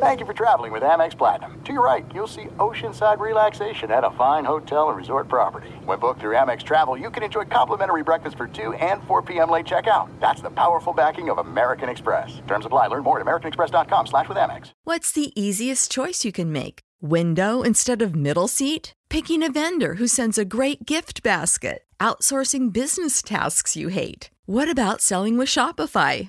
Thank you for traveling with Amex Platinum. To your right, you'll see oceanside relaxation at a fine hotel and resort property. When booked through Amex Travel, you can enjoy complimentary breakfast for 2 and 4 p.m. late checkout. That's the powerful backing of American Express. Terms apply. Learn more at americanexpress.com slash with Amex. What's the easiest choice you can make? Window instead of middle seat? Picking a vendor who sends a great gift basket? Outsourcing business tasks you hate? What about selling with Shopify?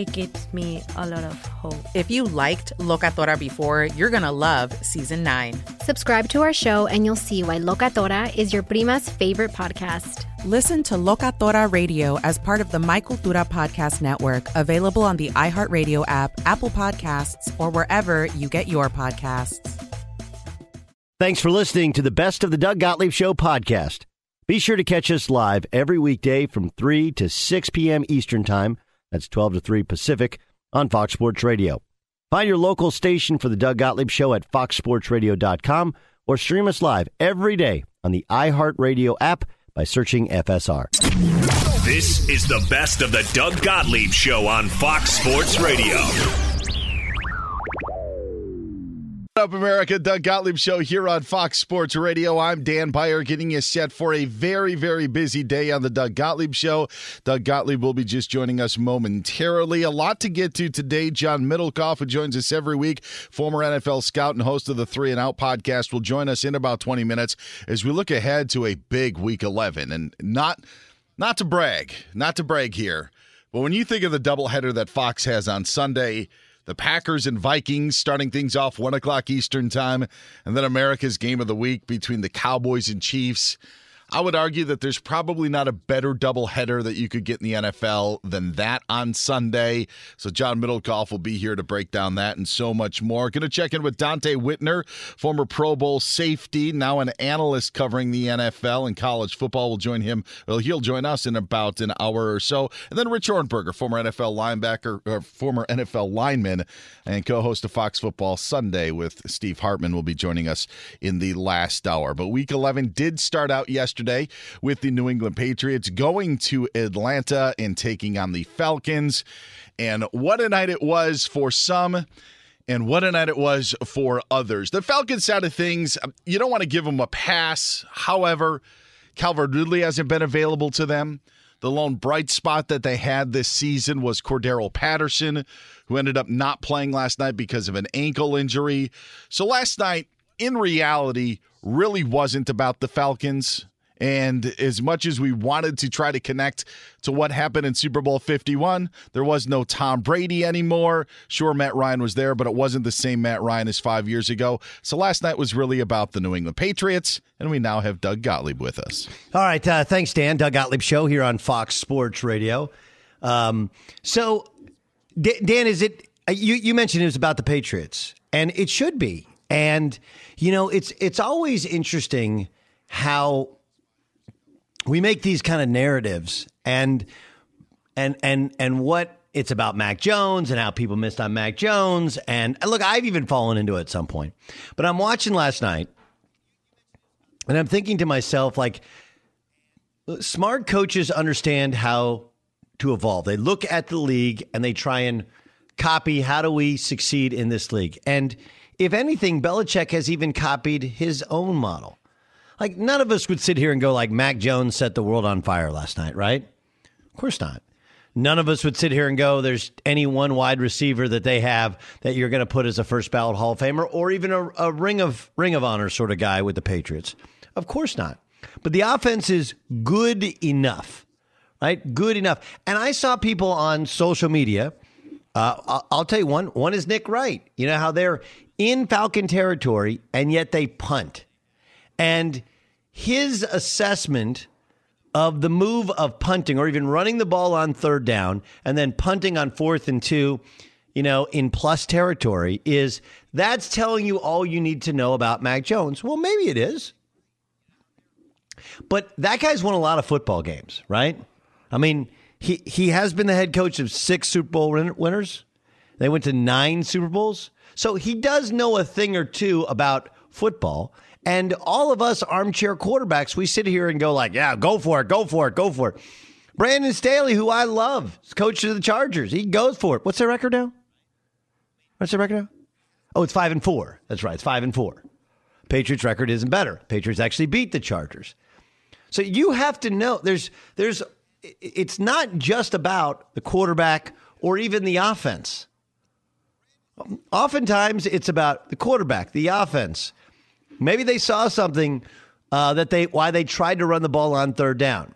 it gives me a lot of hope. If you liked Locatora before, you're going to love season 9. Subscribe to our show and you'll see why Locatora is your prima's favorite podcast. Listen to Locatora Radio as part of the My Cultura Podcast Network, available on the iHeartRadio app, Apple Podcasts, or wherever you get your podcasts. Thanks for listening to the Best of the Doug Gottlieb Show podcast. Be sure to catch us live every weekday from 3 to 6 p.m. Eastern Time. That's 12 to 3 Pacific on Fox Sports Radio. Find your local station for the Doug Gottlieb Show at foxsportsradio.com or stream us live every day on the iHeartRadio app by searching FSR. This is the best of the Doug Gottlieb Show on Fox Sports Radio. Up, America? Doug Gottlieb Show here on Fox Sports Radio. I'm Dan Beyer getting you set for a very, very busy day on the Doug Gottlieb Show. Doug Gottlieb will be just joining us momentarily. A lot to get to today. John Middlekauff, who joins us every week, former NFL scout and host of the Three and Out podcast, will join us in about 20 minutes as we look ahead to a big Week 11. And not, not to brag, not to brag here, but when you think of the doubleheader that Fox has on Sunday – the Packers and Vikings starting things off 1 o'clock Eastern Time, and then America's game of the week between the Cowboys and Chiefs. I would argue that there's probably not a better doubleheader that you could get in the NFL than that on Sunday. So John Middlekauff will be here to break down that and so much more. Going to check in with Donte Whitner, former Pro Bowl safety, now an analyst covering the NFL and college football. Will join him. Well, he'll join us in about an hour or so. And then Rich Ohrnberger, former NFL linebacker, or former NFL lineman, and co-host of Fox Football Sunday with Steve Hartman, will be joining us in the last hour. But Week 11 did start out yesterday yesterday with the New England Patriots going to Atlanta and taking on the Falcons. And what a night it was for some and what a night it was for others. The Falcons side of things, um, you don't want to give them a pass. However, Calvin Ridley hasn't been available to them. The lone bright spot that they had this season was Cordarrelle Patterson, who ended up not playing last night because of an ankle injury. So last night, in reality, really wasn't about the Falcons. And as much as we wanted to try to connect to what happened in Super Bowl 51, there was no Tom Brady anymore. Sure, Matt Ryan was there, but it wasn't the same Matt Ryan as five years ago. So last night was really about the New England Patriots, and we now have Doug Gottlieb with us. All right. Uh, thanks, Dan. Doug Gottlieb Show here on Fox Sports Radio. Um, so, Dan, is it, uh, you, you mentioned it was about the Patriots, and it should be. And, you know, it's it's always interesting how we make these kind of narratives and and and and what it's about Mac Jones and how people missed on Mac Jones and look I've even fallen into it at some point. But I'm watching last night and I'm thinking to myself like smart coaches understand how to evolve. They look at the league and they try and copy how do we succeed in this league. And if anything Belichick has even copied his own model like none of us would sit here and go like Mac Jones set the world on fire last night, right? Of course not. None of us would sit here and go, there's any one wide receiver that they have that you're going to put as a first ballot Hall of Famer or even a, a ring of ring of honor sort of guy with the Patriots. Of course not. But the offense is good enough, right? Good enough. And I saw people on social media. Uh, I'll tell you one. One is Nick Wright. You know how they're in Falcon territory and yet they punt. And his assessment of the move of punting or even running the ball on third down and then punting on fourth and two, you know, in plus territory is that's telling you all you need to know about Mac Jones. Well, maybe it is. But that guy's won a lot of football games, right? I mean, he he has been the head coach of six Super Bowl winners. They went to 9 Super Bowls. So he does know a thing or two about football. And all of us armchair quarterbacks, we sit here and go like, yeah, go for it, go for it, go for it. Brandon Staley, who I love, is coach of the Chargers. He goes for it. What's their record now? What's their record now? Oh, it's five and four. That's right. It's five and four. Patriots record isn't better. Patriots actually beat the Chargers. So you have to know there's there's it's not just about the quarterback or even the offense. Oftentimes it's about the quarterback, the offense, Maybe they saw something uh, that they why they tried to run the ball on third down,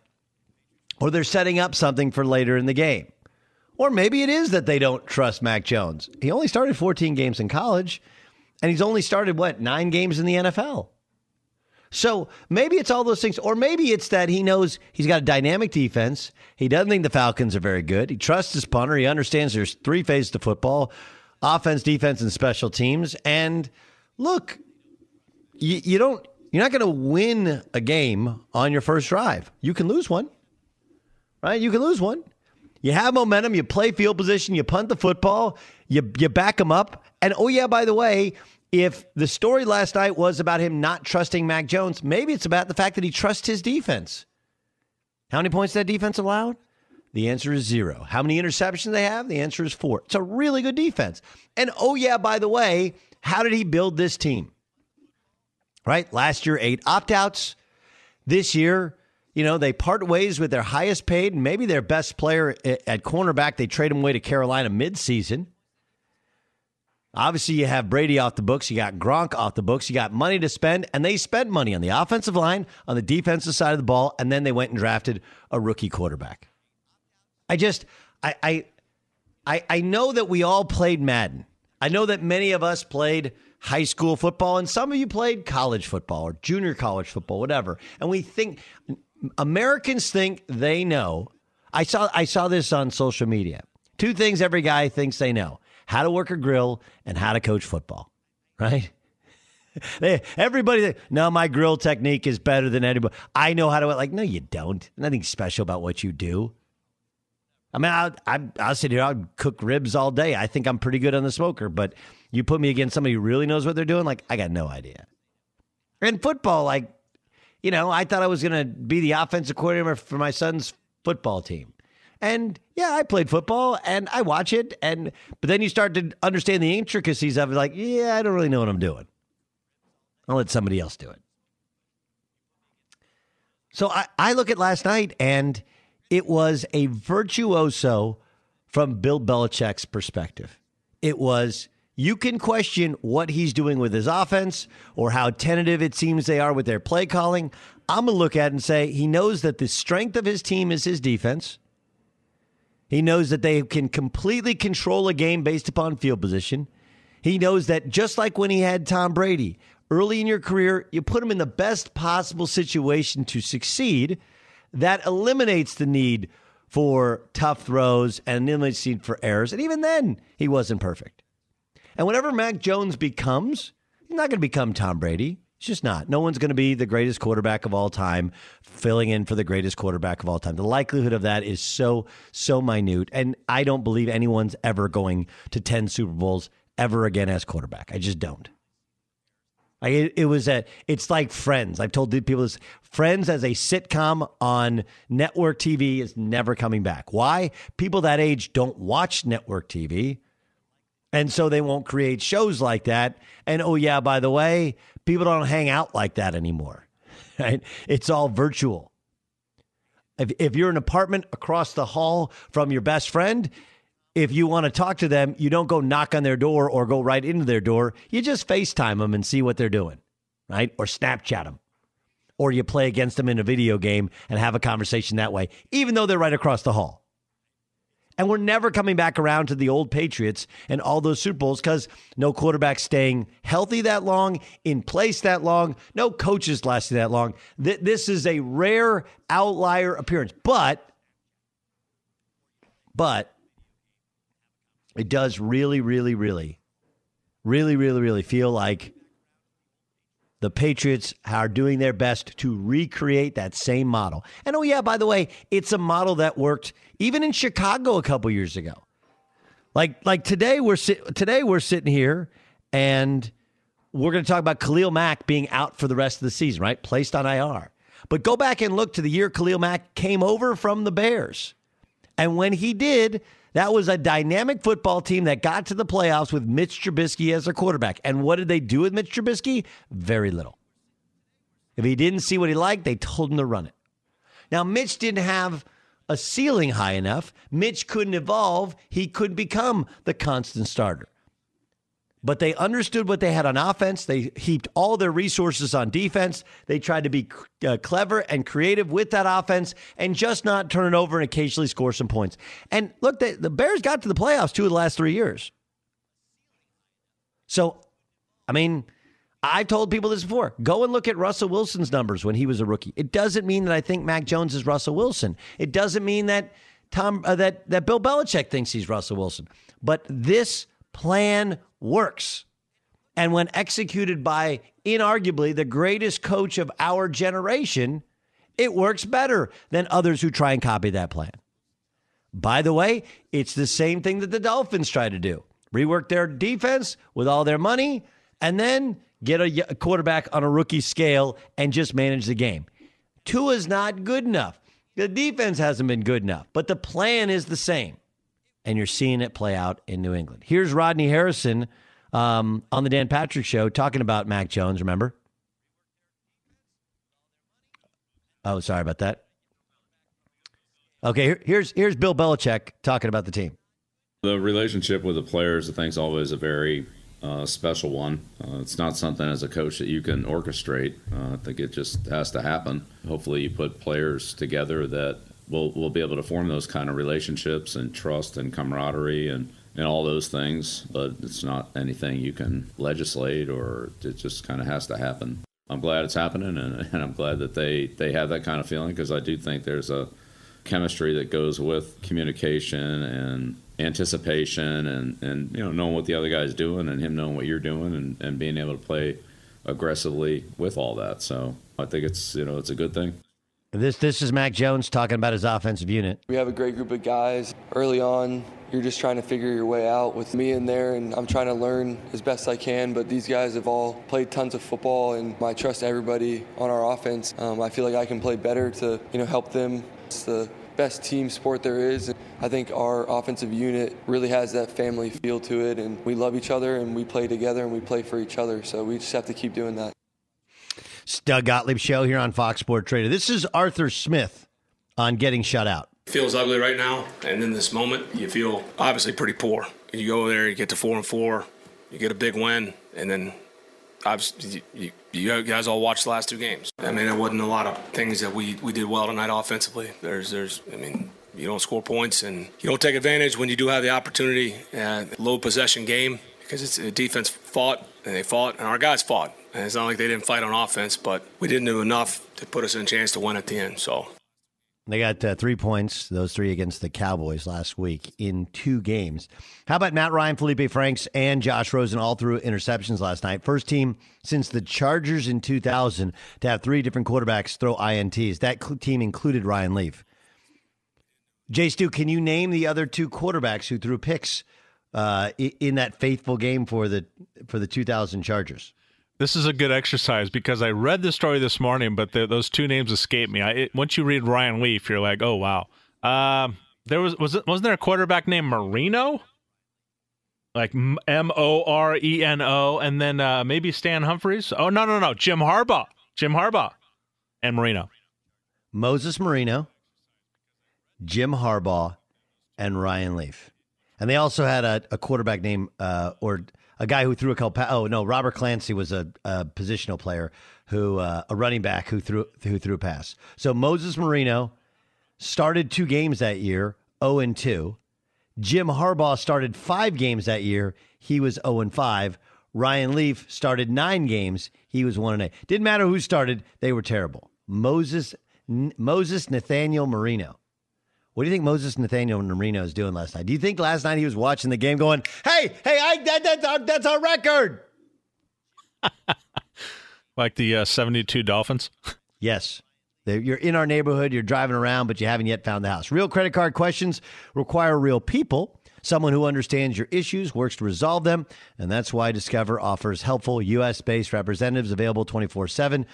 or they're setting up something for later in the game, or maybe it is that they don't trust Mac Jones. He only started 14 games in college, and he's only started what nine games in the NFL. So maybe it's all those things, or maybe it's that he knows he's got a dynamic defense. He doesn't think the Falcons are very good. He trusts his punter. He understands there's three phases to football: offense, defense, and special teams. And look, you, you don't you're not going to win a game on your first drive. You can lose one, right? You can lose one. You have momentum. You play field position. You punt the football. You you back them up. And oh yeah, by the way, if the story last night was about him not trusting Mac Jones, maybe it's about the fact that he trusts his defense. How many points that defense allowed? The answer is zero. How many interceptions they have? The answer is four. It's a really good defense. And oh yeah, by the way, how did he build this team? Right? Last year, eight opt outs. This year, you know, they part ways with their highest paid, maybe their best player at cornerback. They trade him away to Carolina midseason. Obviously, you have Brady off the books. You got Gronk off the books. You got money to spend, and they spent money on the offensive line, on the defensive side of the ball, and then they went and drafted a rookie quarterback. I just, I, I, I, I know that we all played Madden. I know that many of us played high school football, and some of you played college football or junior college football, whatever. And we think Americans think they know. I saw I saw this on social media. Two things every guy thinks they know: how to work a grill and how to coach football. Right? They, everybody, no, my grill technique is better than anybody. I know how to. Like, no, you don't. Nothing special about what you do. I mean, I'll, I'll, I'll sit here, I'll cook ribs all day. I think I'm pretty good on the smoker, but you put me against somebody who really knows what they're doing, like I got no idea. And football, like, you know, I thought I was going to be the offensive coordinator for my son's football team. And yeah, I played football and I watch it. And but then you start to understand the intricacies of it. Like, yeah, I don't really know what I'm doing. I'll let somebody else do it. So I, I look at last night and it was a virtuoso from Bill Belichick's perspective. It was you can question what he's doing with his offense or how tentative it seems they are with their play calling. I'm going to look at it and say he knows that the strength of his team is his defense. He knows that they can completely control a game based upon field position. He knows that just like when he had Tom Brady, early in your career, you put him in the best possible situation to succeed. That eliminates the need for tough throws and eliminates the need for errors. And even then, he wasn't perfect. And whatever Mac Jones becomes, he's not going to become Tom Brady. It's just not. No one's going to be the greatest quarterback of all time, filling in for the greatest quarterback of all time. The likelihood of that is so, so minute. And I don't believe anyone's ever going to 10 Super Bowls ever again as quarterback. I just don't. I, it, it was a. It's like Friends. I've told people this. Friends as a sitcom on network TV is never coming back. Why? People that age don't watch network TV. And so they won't create shows like that. And oh, yeah, by the way, people don't hang out like that anymore. Right? It's all virtual. If, if you're an apartment across the hall from your best friend, if you want to talk to them, you don't go knock on their door or go right into their door. You just FaceTime them and see what they're doing, right? Or Snapchat them. Or you play against them in a video game and have a conversation that way, even though they're right across the hall. And we're never coming back around to the old Patriots and all those Super Bowls because no quarterback staying healthy that long, in place that long, no coaches lasting that long. This is a rare outlier appearance. But, but it does really, really, really, really, really, really feel like the Patriots are doing their best to recreate that same model. And oh, yeah, by the way, it's a model that worked even in Chicago a couple years ago. Like, like today we're sit- today we're sitting here and we're going to talk about Khalil Mack being out for the rest of the season, right? Placed on IR. But go back and look to the year Khalil Mack came over from the Bears. And when he did, that was a dynamic football team that got to the playoffs with Mitch Trubisky as their quarterback. And what did they do with Mitch Trubisky? Very little. If he didn't see what he liked, they told him to run it. Now, Mitch didn't have a ceiling high enough. Mitch couldn't evolve. He couldn't become the constant starter but they understood what they had on offense. They heaped all their resources on defense. They tried to be uh, clever and creative with that offense and just not turn it over and occasionally score some points. And look, they, the Bears got to the playoffs two of the last three years. So, I mean, I've told people this before. Go and look at Russell Wilson's numbers when he was a rookie. It doesn't mean that I think Mac Jones is Russell Wilson. It doesn't mean that Tom uh, that that Bill Belichick thinks he's Russell Wilson. But this plan works. And when executed by inarguably the greatest coach of our generation, it works better than others who try and copy that plan. By the way, it's the same thing that the Dolphins try to do rework their defense with all their money, and then get a quarterback on a rookie scale and just manage the game. Tua's not good enough. The defense hasn't been good enough, but the plan is the same and you're seeing it play out in New England. Here's Rodney Harrison um, on the Dan Patrick Show talking about Mac Jones. Remember? Oh, sorry about that. Okay, here's here's Bill Belichick talking about the team. The relationship with the players, I think, is always a very uh, special one. Uh, it's not something as a coach that you can orchestrate. Uh, I think it just has to happen. Hopefully, you put players together that we'll we'll be able to form those kind of relationships and trust and camaraderie and and all those things. But it's not anything you can legislate or it just kind of has to happen. I'm glad it's happening and, and I'm glad that they they have that kind of feeling because I do think there's a chemistry that goes with communication and anticipation and, and you know knowing what the other guy's doing and him knowing what you're doing and, and being able to play aggressively with all that. So I think it's you know it's a good thing. This this is Mac Jones talking about his offensive unit. We have a great group of guys. Early on, you're just trying to figure your way out with me in there, and I'm trying to learn as best I can. But these guys have all played tons of football, and I trust everybody on our offense. Um, I feel like I can play better to you know help them. It's the best team sport there is. I think our offensive unit really has that family feel to it, and we love each other and we play together and we play for each other. So we just have to keep doing that. It's Doug Gottlieb show here on Fox Sports Radio. This is Arthur Smith on getting shut out. feels ugly right now, and in this moment, you feel obviously pretty poor. You go there, you get to four and four, you get a big win, and then obviously you, you guys all watched the last two games. I mean, there wasn't a lot of things that we, we did well tonight offensively. There's there's I mean. You don't score points and you don't take advantage when you do have the opportunity. Uh, low possession game because it's the defense fought and they fought and our guys fought. And it's not like they didn't fight on offense, but we didn't do enough to put us in a chance to win at the end. So They got uh, three points, those three against the Cowboys last week in two games. How about Matt Ryan, Felipe Franks, and Josh Rosen all threw interceptions last night? First team since the Chargers in 2000 to have three different quarterbacks throw INTs. That team included Ryan Leaf. Jay Stu, can you name the other two quarterbacks who threw picks uh, in that faithful game for the for the 2000 Chargers? This is a good exercise because I read the story this morning, but the, those two names escape me. I, it, once you read Ryan Leaf, you're like, oh wow. Um, there was was it, wasn't there a quarterback named Moreno? Like M O R E N O, and then uh, maybe Stan Humphries. Oh no no no, Jim Harbaugh, Jim Harbaugh, and Moreno. Moses Moreno, Jim Harbaugh, and Ryan Leaf. And they also had a, a quarterback named, uh, or a guy who threw a couple. Oh no, Robert Clancy was a, a positional player who, uh, a running back who threw who threw a pass. So Moses Moreno started two games that year, zero and two. Jim Harbaugh started five games that year. He was zero and five. Ryan Leaf started nine games. He was one and eight. Didn't matter who started; they were terrible. Moses N- Moses Nathaniel Moreno. What do you think Moses Nathaniel Moreno is doing last night? Do you think last night he was watching the game going, "Hey, hey, I, that, that's our, that's our record"? Like the uh, 72 Dolphins. Yes. You're in our neighborhood, you're driving around, but you haven't yet found the house. Real credit card questions require real people, someone who understands your issues, works to resolve them, and that's why Discover offers helpful U.S. based representatives available 24 7.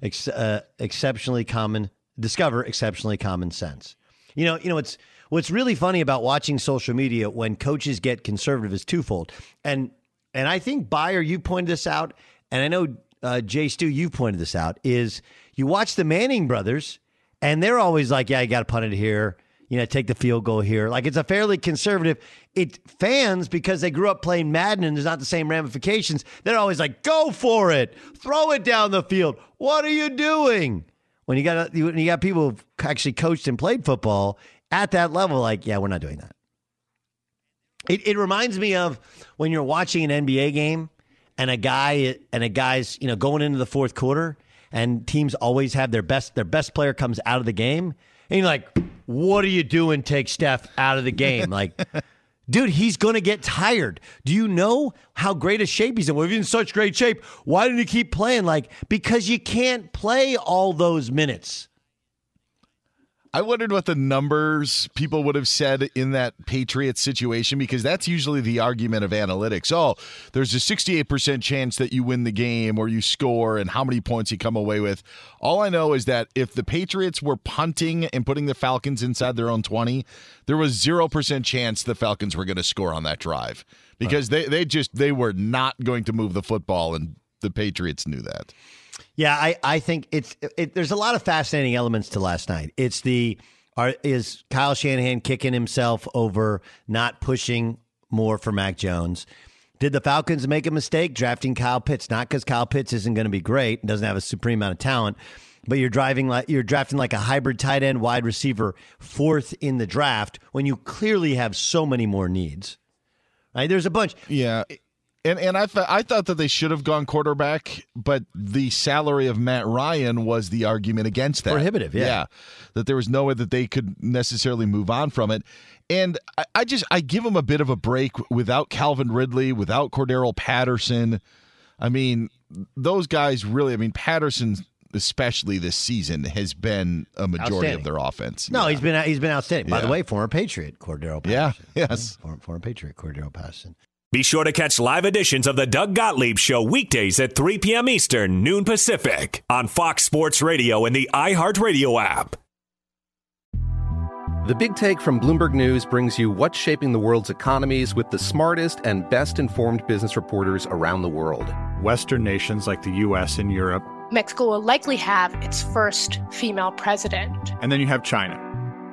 Ex- uh, exceptionally common, Discover exceptionally common sense. You know, you know, it's what's really funny about watching social media when coaches get conservative is twofold. And and I think Beyer, you pointed this out, and I know uh, Jay Stu, you pointed this out, is you watch the Manning brothers, and they're always like, "Yeah, you got to punt it here." You know, take the field goal here. Like it's a fairly conservative. It fans because they grew up playing Madden and there's not the same ramifications. They're always like, "Go for it, throw it down the field." What are you doing? When you got uh, when you got people who've actually coached and played football at that level, like, yeah, we're not doing that. It, it reminds me of when you're watching an NBA game and a guy and a guy's you know going into the fourth quarter and teams always have their best their best player comes out of the game and you're like, what are you doing? Take Steph out of the game, like. Dude, he's going to get tired. Do you know how great a shape he's in? Well, he's in such great shape, why didn't he keep playing? Like, because you can't play all those minutes. I wondered what the numbers people would have said in that Patriots situation because that's usually the argument of analytics. Oh, there's a 68% chance that you win the game or you score and how many points you come away with. All I know is that if the Patriots were punting and putting the Falcons inside their own 20, there was 0% chance the Falcons were going to score on that drive because they they just they were not going to move the football and the Patriots knew that. Yeah, I, I think it's it, there's a lot of fascinating elements to last night. It's the are is Kyle Shanahan kicking himself over not pushing more for Mac Jones? Did the Falcons make a mistake drafting Kyle Pitts? Not because Kyle Pitts isn't going to be great and doesn't have a supreme amount of talent, but you're driving like you're drafting like a hybrid tight end wide receiver fourth in the draft when you clearly have so many more needs. Right? There's a bunch. Yeah. And and I thought I thought that they should have gone quarterback, but the salary of Matt Ryan was the argument against that. Prohibitive, yeah. That there was no way that they could necessarily move on from it. And I, I just I give them a bit of a break without Calvin Ridley, without Cordarrelle Patterson. I mean, those guys really I mean Patterson especially this season has been a majority of their offense. No, he's been he's been outstanding. By the way, former Patriot Cordarrelle Patterson. Yeah, yes. Former, former Patriot Cordarrelle Patterson. Be sure to catch live editions of the Doug Gottlieb Show weekdays at 3 p.m. Eastern, noon Pacific on Fox Sports Radio and the iHeartRadio app. The Big Take from Bloomberg News brings you what's shaping the world's economies with the smartest and best informed business reporters around the world. Western nations like the U.S. and Europe. Mexico will likely have its first female president. And then you have China.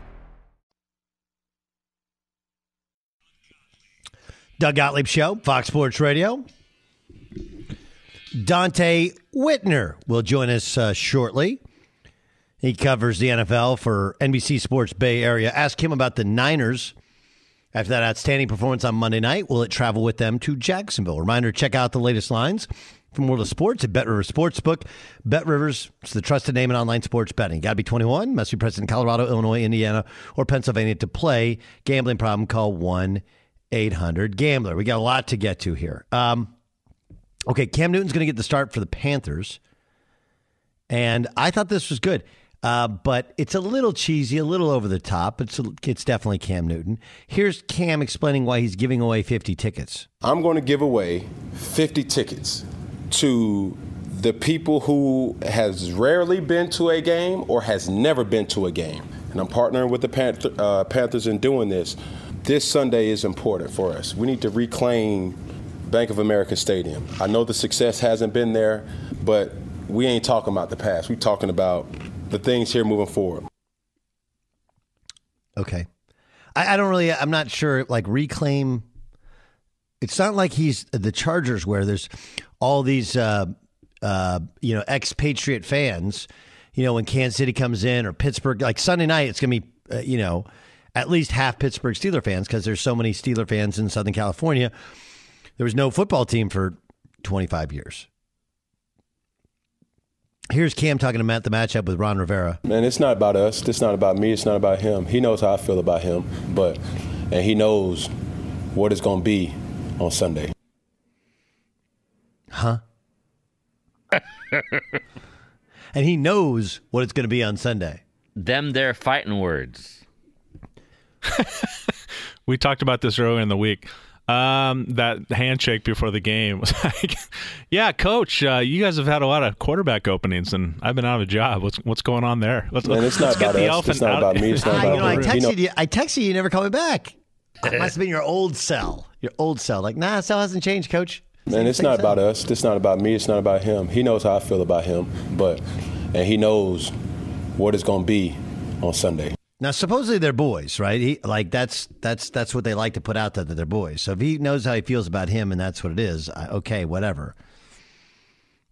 Doug Gottlieb Show, Fox Sports Radio. Donte Whitner will join us uh, shortly. He covers the NFL for NBC Sports Bay Area. Ask him about the Niners after that outstanding performance on Monday night. Will it travel with them to Jacksonville? Reminder check out the latest lines from World of Sports at Bet Rivers Sportsbook. Bet Rivers, is the trusted name in online sports betting. Got to be 21, must be present in Colorado, Illinois, Indiana, or Pennsylvania to play. Gambling problem, call 1 800 Gambler. We got a lot to get to here. Um, okay, Cam Newton's going to get the start for the Panthers. And I thought this was good. Uh, but it's a little cheesy, a little over the top. It's it's definitely Cam Newton. Here's Cam explaining why he's giving away 50 tickets. I'm going to give away 50 tickets to the people who has rarely been to a game or has never been to a game. And I'm partnering with the Panther, uh, Panthers in doing this. This Sunday is important for us. We need to reclaim Bank of America Stadium. I know the success hasn't been there, but we ain't talking about the past. We're talking about the things here moving forward. Okay. I, I don't really, I'm not sure, like, reclaim. It's not like he's the Chargers where there's all these, uh, uh, you know, expatriate fans. You know, when Kansas City comes in or Pittsburgh, like Sunday night, it's going to be, uh, you know, at least half Pittsburgh Steeler fans because there's so many Steeler fans in Southern California. There was no football team for 25 years. Here's Cam talking about the matchup with Ron Rivera. Man, it's not about us. It's not about me. It's not about him. He knows how I feel about him, but and he knows what it's going to be on Sunday. Huh? and he knows what it's going to be on Sunday. Them their fighting words. we talked about this earlier in the week. Um, that handshake before the game was like, "Yeah, coach, uh, you guys have had a lot of quarterback openings, and I've been out of a job. What's what's going on there? Let's, Man, it's let's not get about the us. It's not out. about me. It's not about you know, I texted you, I texted you. You never called me back. It must have been your old cell. Your old cell. Like, nah, cell hasn't changed, coach. Man, it's not about us. It's not about me. It's not about him. He knows how I feel about him, but and he knows what it's going to be on Sunday. Now, supposedly they're boys, right? He, like that's that's that's what they like to put out there that they're boys. So if he knows how he feels about him and that's what it is, I, okay, whatever.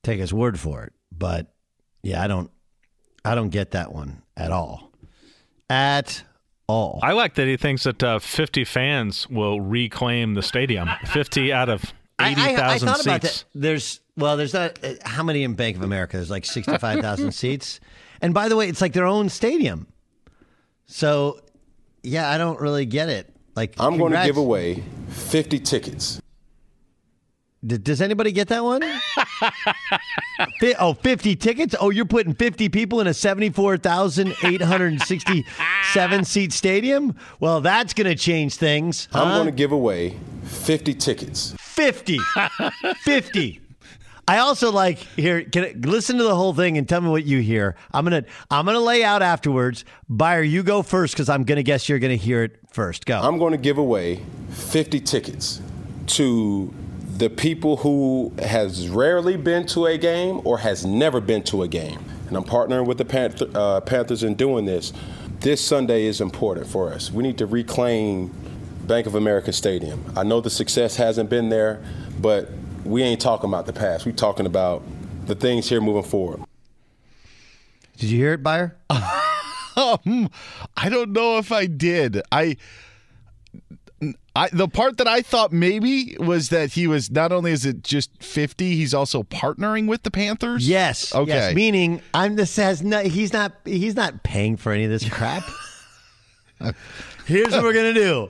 Take his word for it. But yeah, I don't, I don't get that one at all, at all. I like that he thinks that uh, 50 fans will reclaim the stadium. 50 out of 80,000 seats. About that. There's well, there's not uh, how many in Bank of America? There's like 65,000 seats. And by the way, it's like their own stadium. So, yeah, I don't really get it. Like, I'm going to give away 50 tickets. D- does anybody get that one? oh, 50 tickets? Oh, you're putting 50 people in a 74,867 seat stadium? Well, that's going to change things. Huh? I'm going to give away 50 tickets. 50. 50. I also like here. Can I, listen to the whole thing and tell me what you hear. I'm gonna I'm gonna lay out afterwards. Beyer, you go first because I'm gonna guess you're gonna hear it first. Go. I'm going to give away 50 tickets to the people who has rarely been to a game or has never been to a game, and I'm partnering with the Panther, uh, Panthers in doing this. This Sunday is important for us. We need to reclaim Bank of America Stadium. I know the success hasn't been there, but we ain't talking about the past. We're talking about the things here moving forward. Did you hear it, Beyer? um, I don't know if I did. I, I the part that I thought maybe was that he was not only is it just fifty, he's also partnering with the Panthers. Yes. Okay. Yes, meaning I'm this has no. He's not. He's not paying for any of this crap. Here's what we're gonna do.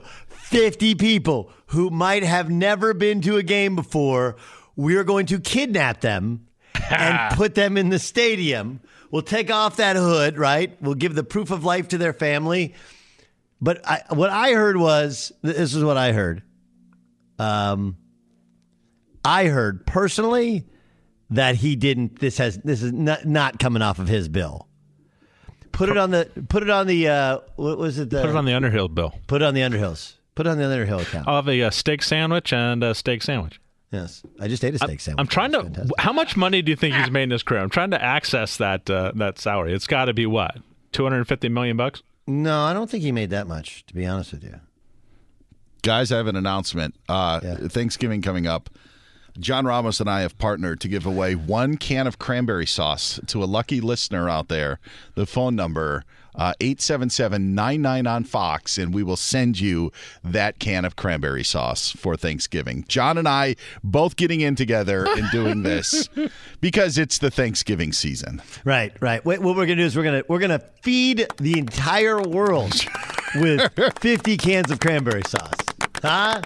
50 people who might have never been to a game before. We're going to kidnap them and put them in the stadium. We'll take off that hood, right? We'll give the proof of life to their family. But I, what I heard was this is what I heard. Um, I heard personally that he didn't. This has this is not, not coming off of his bill. Put it on the put it on the uh, what was it? The, put it on the Underhill bill. Put it on the Underhills. Put it on the Underhill account. I'll have a, a steak sandwich and a steak sandwich. Yes, I just ate a steak sandwich. I'm trying to. Fantastic. How much money do you think he's made in his career? I'm trying to access that uh, that salary. It's got to be what 250 million bucks. No, I don't think he made that much. To be honest with you, guys, I have an announcement. Uh, yeah. Thanksgiving coming up. John Ramos and I have partnered to give away one can of cranberry sauce to a lucky listener out there. The phone number 877 99 on Fox, and we will send you that can of cranberry sauce for Thanksgiving. John and I both getting in together and doing this because it's the Thanksgiving season. Right, right. Wait, what we're gonna do is we're gonna we're gonna feed the entire world with 50 cans of cranberry sauce. Huh?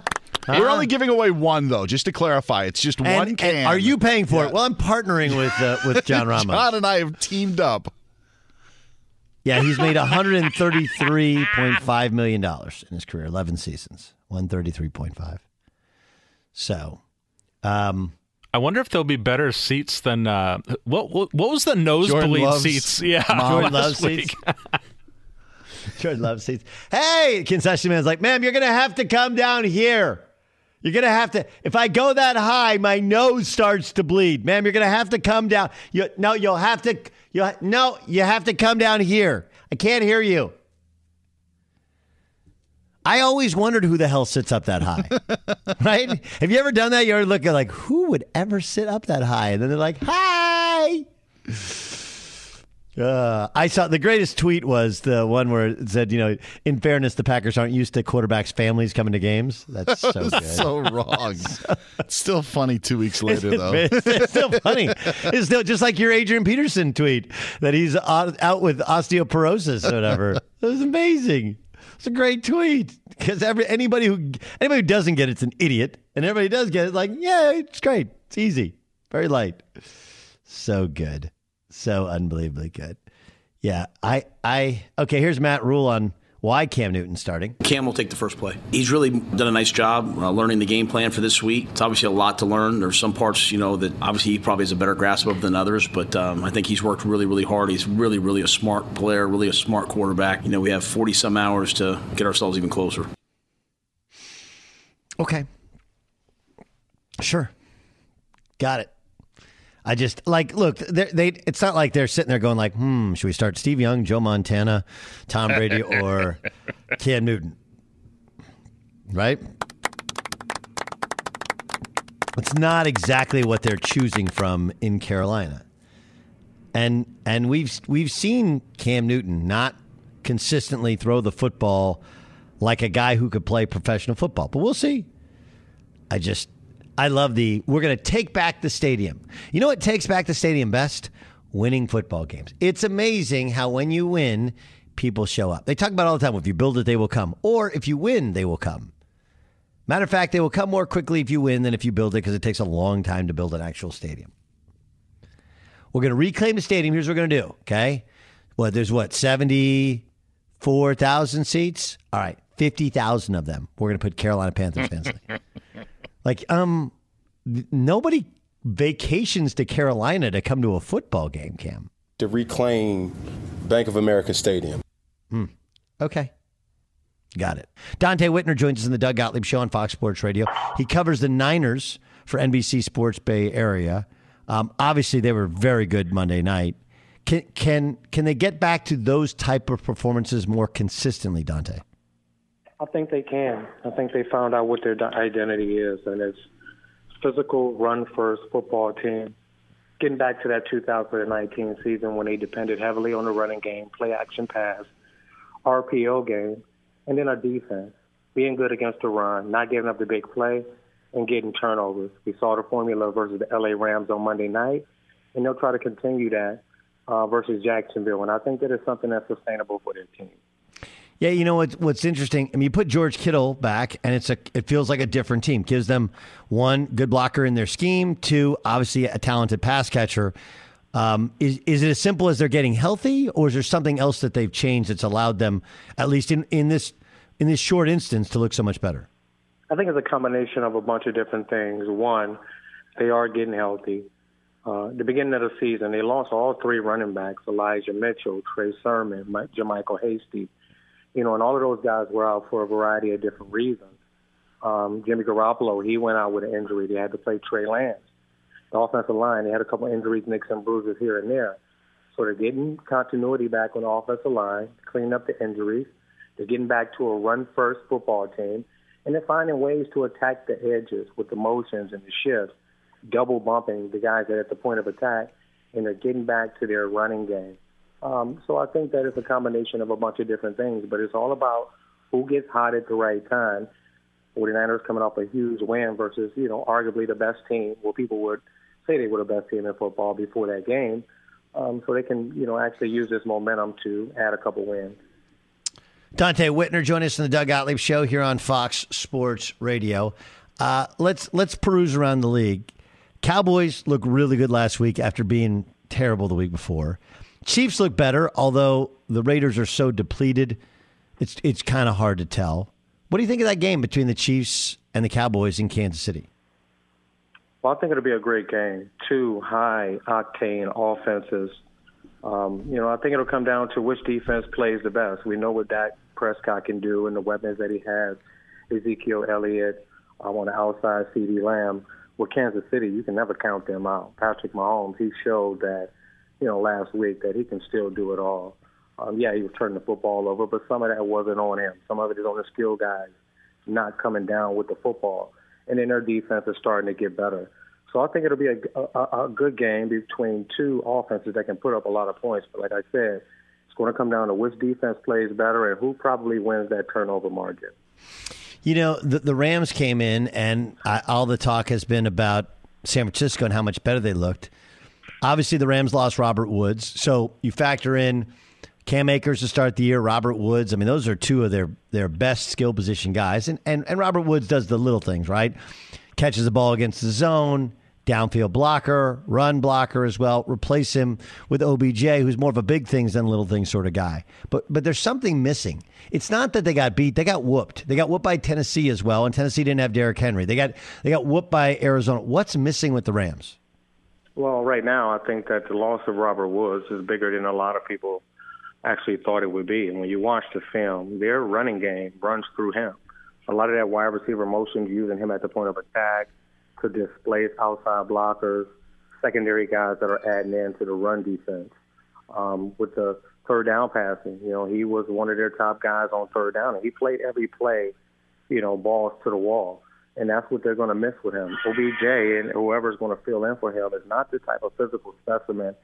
Huh? We're only giving away one, though. Just to clarify, it's just and, one can. Are you paying for yeah. it? Well, I'm partnering with uh, with John Ramos. John and I have teamed up. Yeah, he's made 133.5 million dollars in his career, 11 seasons, 133.5. So, um, I wonder if there'll be better seats than uh, what, what? What was the nosebleed seats? Yeah, Jordan last Love week. seats. Jordan Love seats. Hey, concession man's like, ma'am, you're gonna have to come down here. You're gonna have to. If I go that high, my nose starts to bleed, ma'am. You're gonna have to come down. You no, you'll have to. You no, you have to come down here. I can't hear you. I always wondered who the hell sits up that high. right? Have you ever done that? You're looking like, who would ever sit up that high? And then they're like, hi. Uh, I saw the greatest tweet was the one where it said, you know, in fairness, the Packers aren't used to quarterbacks' families coming to games. That's so good. so wrong. It's still funny two weeks later, though. it's, it's still funny. It's still just like your Adrian Peterson tweet that he's out out with osteoporosis or whatever. it was amazing. It's a great tweet because every anybody who anybody who doesn't get it's an idiot, and everybody does get it like, yeah, it's great. It's easy, very light. So good, so unbelievably good. Yeah, I I okay. Here's Matt Rhule on why Cam Newton's starting. Cam will take the first play. He's really done a nice job uh, learning the game plan for this week. It's obviously a lot to learn. There's some parts, you know, that obviously he probably has a better grasp of than others, but um, I think he's worked really, really hard. He's really, really a smart player, really a smart quarterback. You know, we have 40 some hours to get ourselves even closer. Okay. Sure. Got it. I just like look. They, they it's not like they're sitting there going like, hmm, should we start Steve Young, Joe Montana, Tom Brady, or Cam Newton? Right. It's not exactly what they're choosing from in Carolina, and and we've we've seen Cam Newton not consistently throw the football like a guy who could play professional football, but we'll see. I just I love the we're going to take back the stadium. You know what takes back the stadium best? Winning football games. It's amazing how when you win, people show up. They talk about all the time. If you build it, they will come. Or if you win, they will come. Matter of fact, they will come more quickly if you win than if you build it because it takes a long time to build an actual stadium. We're going to reclaim the stadium. Here's what we're going to do. Okay. What, there's what, 74,000 seats? All right. 50,000 of them. We're going to put Carolina Panthers fans in. Like, um, nobody vacations to Carolina to come to a football game, Cam. To reclaim Bank of America Stadium. Hmm. Okay. Got it. Donte Whitner joins us in the Doug Gottlieb Show on Fox Sports Radio. He covers the Niners for NBC Sports Bay Area. Um, obviously, they were very good Monday night. Can can can they get back to those type of performances more consistently, Donte? I think they can. I think they found out what their identity is, and it's physical, run first football team. Getting back to that 2019 season when they depended heavily on the running game, play action pass, RPO game, and then our defense being good against the run, not giving up the big play, and getting turnovers. We saw the formula versus the LA Rams on Monday night, and they'll try to continue that uh, versus Jacksonville. And I think that is something that's sustainable for their team. Yeah, you know what's what's interesting. I mean, you put George Kittle back, and it's a it feels like a different team. Gives them one good blocker in their scheme, two obviously a talented pass catcher. Um, is is it as simple as they're getting healthy, or is there something else that they've changed that's allowed them, at least in, in this in this short instance, to look so much better? I think it's a combination of a bunch of different things. One, they are getting healthy. Uh, the beginning of the season, they lost all three running backs: Elijah Mitchell, Trey Sermon, Mike, JaMycal Hasty you know, and all of those guys were out for a variety of different reasons. Um, Jimmy Garoppolo, he went out with an injury. They had to play Trey Lance. The offensive line, they had a couple injuries, nicks and bruises here and there. So they're getting continuity back on the offensive line, cleaning up the injuries. They're getting back to a run-first football team, and they're finding ways to attack the edges with the motions and the shifts, double bumping the guys that are at the point of attack, and they're getting back to their running game. Um, so I think that it's a combination of a bunch of different things, but it's all about who gets hot at the right time. 49ers coming off a huge win versus, you know, arguably the best team. Well, people would say they were the best team in football before that game. Um, so they can, you know, actually use this momentum to add a couple wins. Donte Whitner join us in the Doug Gottlieb Show here on Fox Sports Radio. Uh, let's let's peruse around the league. Cowboys look really good last week after being terrible the week before. Chiefs look better, although the Raiders are so depleted. It's it's kind of hard to tell. What do you think of that game between the Chiefs and the Cowboys in Kansas City? Well, I think it'll be a great game. Two high octane offenses. Um, you know, I think it'll come down to which defense plays the best. We know what Dak Prescott can do and the weapons that he has. Ezekiel Elliott um, on the outside, CeeDee Lamb. With Kansas City, you can never count them out. Patrick Mahomes, he showed that, you know, last week that he can still do it all. Um, yeah, he was turning the football over, but some of that wasn't on him. Some of it is on the skill guys not coming down with the football. And then their defense is starting to get better. So I think it'll be a, a, a good game between two offenses that can put up a lot of points. But like I said, it's going to come down to which defense plays better and who probably wins that turnover margin. You know, the, the Rams came in, and I, all the talk has been about San Francisco and how much better they looked. Obviously, the Rams lost Robert Woods, so you factor in Cam Akers to start the year, Robert Woods. I mean, those are two of their their best skill position guys, and and and Robert Woods does the little things right, catches the ball against the zone, downfield blocker, run blocker as well. Replace him with OBJ, who's more of a big things than little things sort of guy. But but there's something missing. It's not that they got beat; they got whooped. They got whooped by Tennessee as well, and Tennessee didn't have Derrick Henry. They got they got whooped by Arizona. What's missing with the Rams? Well, right now, I think that the loss of Robert Woods is bigger than a lot of people actually thought it would be. And when you watch the film, their running game runs through him. A lot of that wide receiver motion using him at the point of attack to displace outside blockers, secondary guys that are adding in to the run defense. Um, with the third down passing, you know, he was one of their top guys on third down, and he played every play, you know, balls to the wall. And that's what they're going to miss with him. OBJ and whoever's going to fill in for him is not the type of physical specimen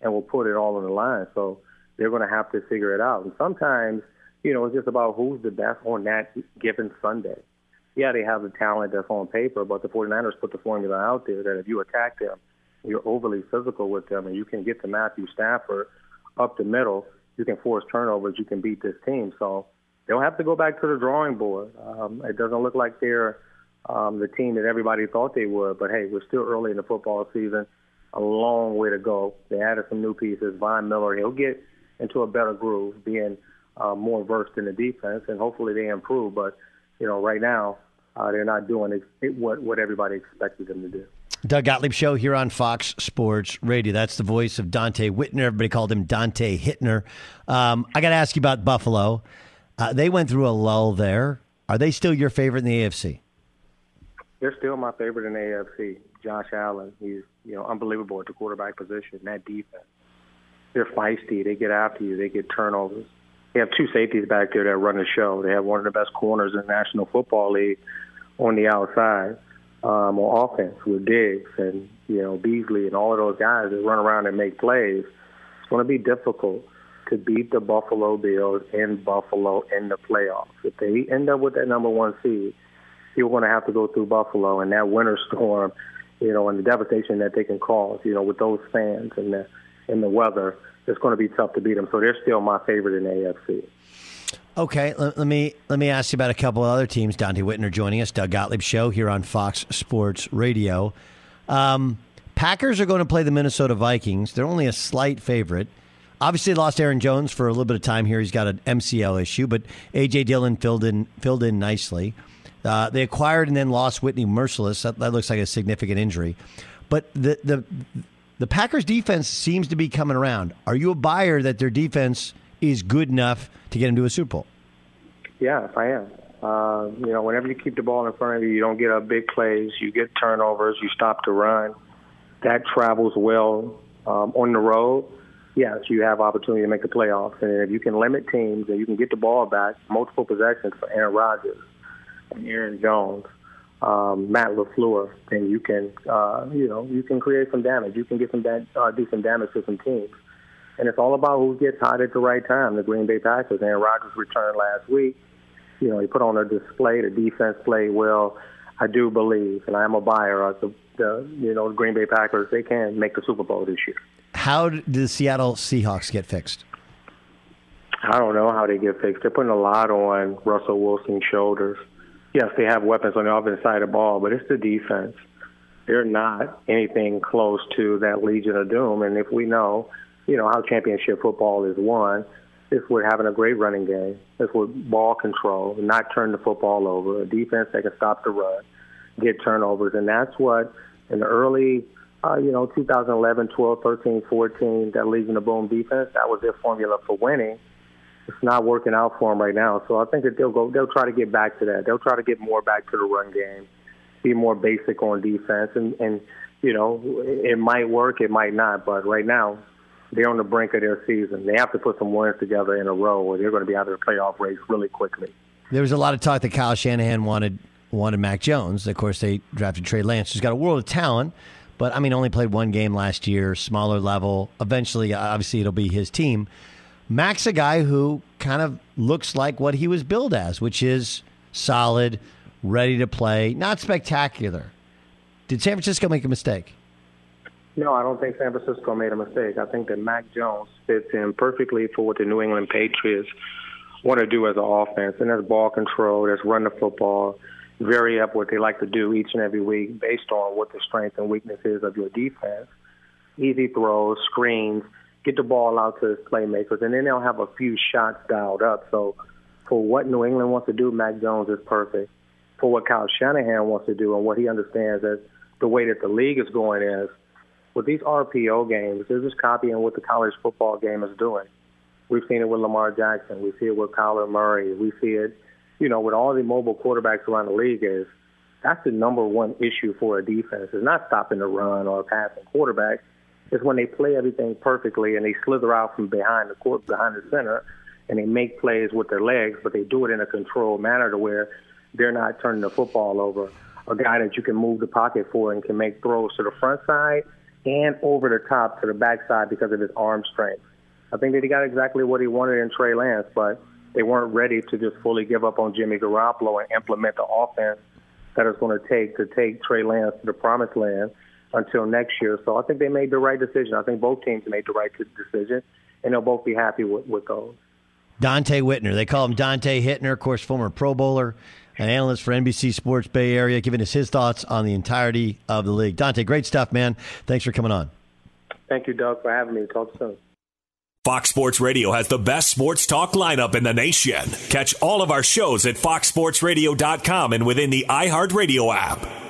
and will put it all on the line. So they're going to have to figure it out. And sometimes, you know, it's just about who's the best on that given Sunday yeah, they have the talent that's on paper, but the 49ers put the formula out there that if you attack them, you're overly physical with them, and you can get to Matthew Stafford up the middle, you can force turnovers, you can beat this team. So they'll have to go back to the drawing board. Um, it doesn't look like they're um, the team that everybody thought they would, but hey, we're still early in the football season. A long way to go. They added some new pieces. Von Miller, he'll get into a better groove, being uh, more versed in the defense, and hopefully they improve. But you know, right now uh, they're not doing what what everybody expected them to do. Doug Gottlieb Show here on Fox Sports Radio. That's the voice of Donte Whitner. Everybody called him Donte Hittner. Um, I got to ask you about Buffalo. Uh, they went through a lull there. Are they still your favorite in the AFC? They're still my favorite in AFC. Josh Allen, he's you know unbelievable at the quarterback position. That defense, they're feisty. They get after you. They get turnovers. They have two safeties back there that run the show. They have one of the best corners in the National Football League on the outside um, on offense with Diggs and you know Beasley and all of those guys that run around and make plays. It's going to be difficult to beat the Buffalo Bills in Buffalo in the playoffs. If they end up with that number one seed, you're going to have to go through Buffalo and that winter storm, you know, and the devastation that they can cause, you know, with those fans and the and the weather it's going to be tough to beat them. So they're still my favorite in AFC. Okay, let, let, me let me ask you about a couple of other teams. Donte Whitner joining us, Doug Gottlieb show here on Fox Sports Radio. Um, Packers are going to play the Minnesota Vikings. They're only a slight favorite. Obviously, lost Aaron Jones for a little bit of time here. He's got an MCL issue, but AJ Dillon filled in filled in nicely. Uh, they acquired and then lost Whitney Mercilus. That, that looks like a significant injury. But the the the Packers defense seems to be coming around. Are you a buyer that their defense is good enough to get them to a Super Bowl? Yes, I am. Uh, you know, whenever you keep the ball in front of you, you don't get up big plays, you get turnovers, you stop the run. That travels well um, on the road. Yes, you have opportunity to make the playoffs, and if you can limit teams and you can get the ball back, multiple possessions for Aaron Rodgers and Aaron Jones, um, Matt LaFleur, then you can, uh, you know, you can create some damage. You can get some da- uh, do some damage to some teams. And it's all about who gets hot at the right time. The Green Bay Packers. Aaron Rodgers returned last week. You know, he put on a display. The defense played well. I do believe, and I am a buyer of the, the you know, the Green Bay Packers. They can make the Super Bowl this year. How did the Seattle Seahawks get fixed? I don't know how they get fixed. They're putting a lot on Russell Wilson's shoulders yes, they have weapons on the offensive side of the ball, but it's the defense. they're not anything close to that Legion of Doom. And if we know, you know, how championship football is won, it's with having a great running game. It's with ball control, not turn the football over, a defense that can stop the run, get turnovers. And that's what, in the early, uh, you know, 2011, 12, 13, 14, that Legion of Boom defense, that was their formula for winning. It's not working out for them right now. So I think that they'll go, they'll try to get back to that. They'll try to get more back to the run game, be more basic on defense. And, and you know, it might work, it might not. But right now, they're on the brink of their season. They have to put some wins together in a row, or they're going to be out of the playoff race really quickly. There was a lot of talk that Kyle Shanahan wanted wanted Mac Jones. Of course, they drafted Trey Lance, who's got a world of talent, but I mean, only played one game last year, smaller level. Eventually, obviously, it'll be his team. Mac's a guy who kind of looks like what he was billed as, which is solid, ready to play, not spectacular. Did San Francisco make a mistake? No, I don't think San Francisco made a mistake. I think that Mac Jones fits in perfectly for what the New England Patriots want to do as an offense, and that's ball control, that's run the football, vary up what they like to do each and every week based on what the strength and weakness is of your defense. Easy throws, screens, get the ball out to his playmakers, and then they'll have a few shots dialed up. So for what New England wants to do, Mac Jones is perfect. For what Kyle Shanahan wants to do and what he understands that the way that the league is going is with these RPO games, they're just copying what the college football game is doing. We've seen it with Lamar Jackson. We see it with Kyler Murray. We see it, you know, with all the mobile quarterbacks around the league is that's the number one issue for a defense. It's not stopping the run or passing quarterback. It's when they play everything perfectly and they slither out from behind the court, behind the center, and they make plays with their legs, but they do it in a controlled manner to where they're not turning the football over. A guy that you can move the pocket for and can make throws to the front side and over the top to the backside because of his arm strength. I think that he got exactly what he wanted in Trey Lance, but they weren't ready to just fully give up on Jimmy Garoppolo and implement the offense that it's going to take to take Trey Lance to the promised land until next year. So I think they made the right decision. I think both teams made the right decision, and they'll both be happy with, with those. Donte Whitner. They call him Donte Hittner, of course, former Pro Bowler, an analyst for NBC Sports Bay Area, giving us his thoughts on the entirety of the league. Donte, great stuff, man. Thanks for coming on. Thank you, Doug, for having me. Talk soon. Fox Sports Radio has the best sports talk lineup in the nation. Catch all of our shows at foxsportsradio.com and within the iHeartRadio app.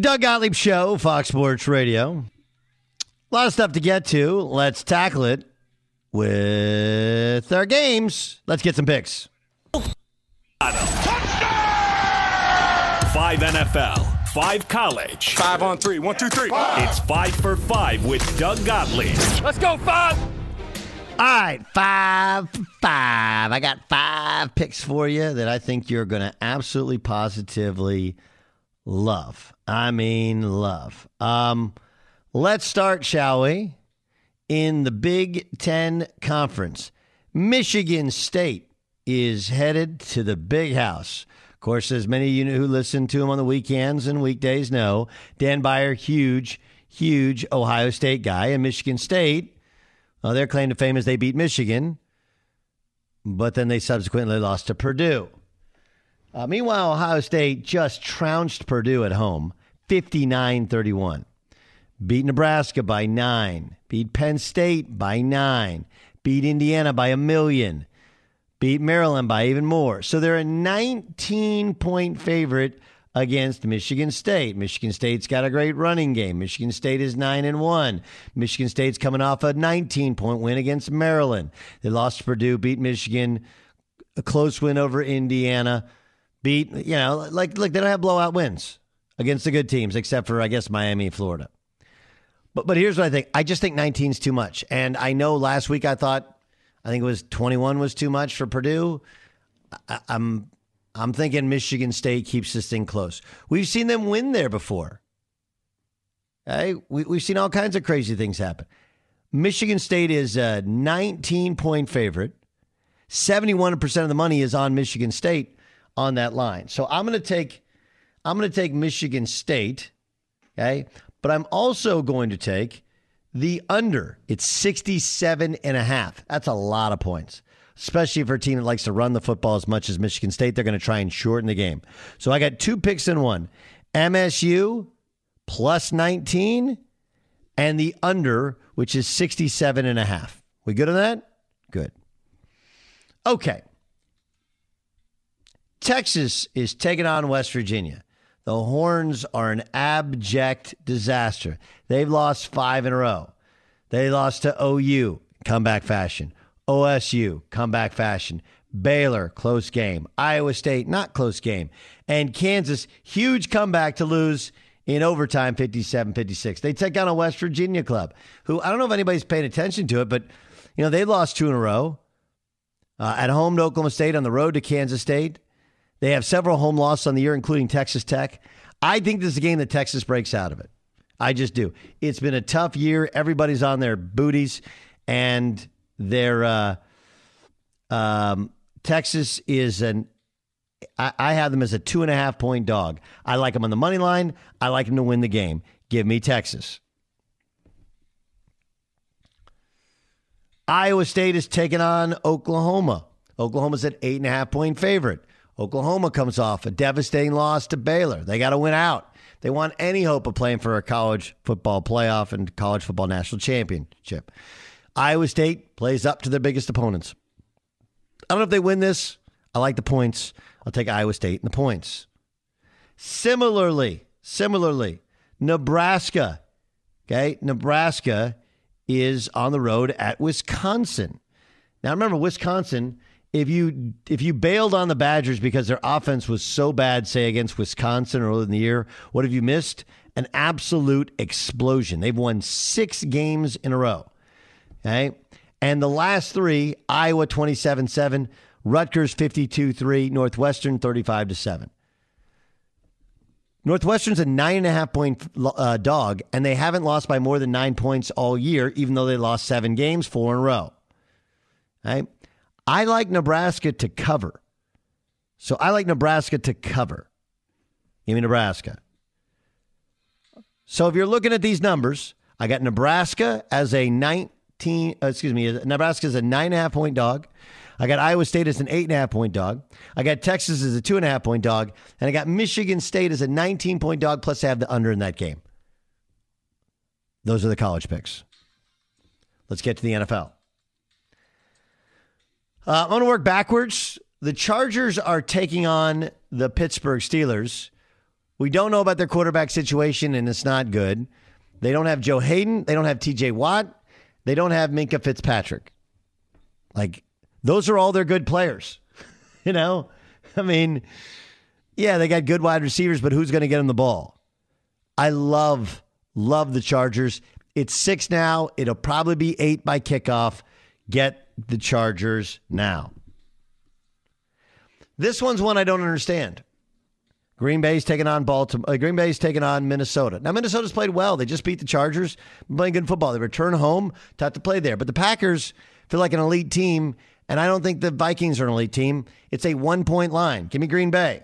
Doug Gottlieb Show, Fox Sports Radio. A lot of stuff to get to. Let's tackle it with our games. Let's get some picks. Five NFL, five college. Five on three. One, two, three. It's five for five with Doug Gottlieb. Let's go, five. All right, five five. I got five picks for you that I think you're going to absolutely positively love. I mean, love. Um, let's start, shall we? In the Big Ten Conference, Michigan State is headed to the big house. Of course, as many of you who listen to him on the weekends and weekdays know, Dan Beyer, huge, huge Ohio State guy, and Michigan State. Well, their claim to fame is they beat Michigan, but then they subsequently lost to Purdue. Uh, meanwhile, Ohio State just trounced Purdue at home 59 31. Beat Nebraska by nine. Beat Penn State by nine. Beat Indiana by a million. Beat Maryland by even more. So they're a 19 point favorite against Michigan State. Michigan State's got a great running game. Michigan State is 9 and 1. Michigan State's coming off a 19 point win against Maryland. They lost to Purdue, beat Michigan, a close win over Indiana beat you know like like they don't have blowout wins against the good teams except for I guess Miami Florida. But but here's what I think. I just think 19 is too much. And I know last week I thought I think it was 21 was too much for Purdue. I, I'm I'm thinking Michigan State keeps this thing close. We've seen them win there before. Okay? We, we've seen all kinds of crazy things happen. Michigan State is a 19 point favorite. 71% of the money is on Michigan State on that line. So I'm going to take I'm going to take Michigan State, okay? But I'm also going to take the under. It's 67 and a half. That's a lot of points. Especially for a team that likes to run the football as much as Michigan State, they're going to try and shorten the game. So I got two picks in one. MSU plus 19 and the under, which is 67 and a half. We good on that? Good. Okay. Texas is taking on West Virginia. The Horns are an abject disaster. They've lost five in a row. They lost to OU, comeback fashion. OSU, comeback fashion. Baylor, close game. Iowa State, not close game. And Kansas, huge comeback to lose in overtime 57 56. They take on a West Virginia club who I don't know if anybody's paying attention to it, but you know, they lost two in a row. Uh, at home to Oklahoma State, on the road to Kansas State. They have several home losses on the year, including Texas Tech. I think this is a game that Texas breaks out of it. I just do. It's been a tough year. Everybody's on their booties, and their uh, um, Texas is an. I, I have them as a two and a half point dog. I like them on the money line. I like them to win the game. Give me Texas. Iowa State is taking on Oklahoma. Oklahoma's an eight and a half point favorite. Oklahoma comes off a devastating loss to Baylor. They got to win out. They want any hope of playing for a college football playoff and college football national championship. Iowa State plays up to their biggest opponents. I don't know if they win this. I like the points. I'll take Iowa State and the points. Similarly, similarly, Nebraska. Okay, Nebraska is on the road at Wisconsin. Now remember, Wisconsin. If you if you bailed on the Badgers because their offense was so bad, say against Wisconsin earlier in the year, what have you missed? An absolute explosion. They've won six games in a row. Okay, and the last three: Iowa twenty-seven seven, Rutgers fifty-two three, Northwestern thirty-five to seven. Northwestern's a nine and a half point uh, dog, and they haven't lost by more than nine points all year, even though they lost seven games, four in a row. Right? I like Nebraska to cover. So I like Nebraska to cover. Give me Nebraska. So if you're looking at these numbers, I got Nebraska as a 19, uh, excuse me, Nebraska is a nine and a half point dog. I got Iowa State as an eight and a half point dog. I got Texas as a two and a half point dog. And I got Michigan State as a 19 point dog, plus I have the under in that game. Those are the college picks. Let's get to the NFL. Uh, I'm going to work backwards. The Chargers are taking on the Pittsburgh Steelers. We don't know about their quarterback situation, and it's not good. They don't have Joe Haden. They don't have TJ Watt. They don't have Minkah Fitzpatrick. Like, those are all their good players. you know, I mean, yeah, they got good wide receivers, but who's going to get them the ball? I love, love the Chargers. It's six now. It'll probably be eight by kickoff. Get the Chargers now. This one's one I don't understand. Green Bay's taking on Baltimore. Uh, Green Bay's taking on Minnesota. Now Minnesota's played well. They just beat the Chargers, playing good football. They return home, tough to play there. But the Packers feel like an elite team, and I don't think the Vikings are an elite team. It's a one point line. Give me Green Bay.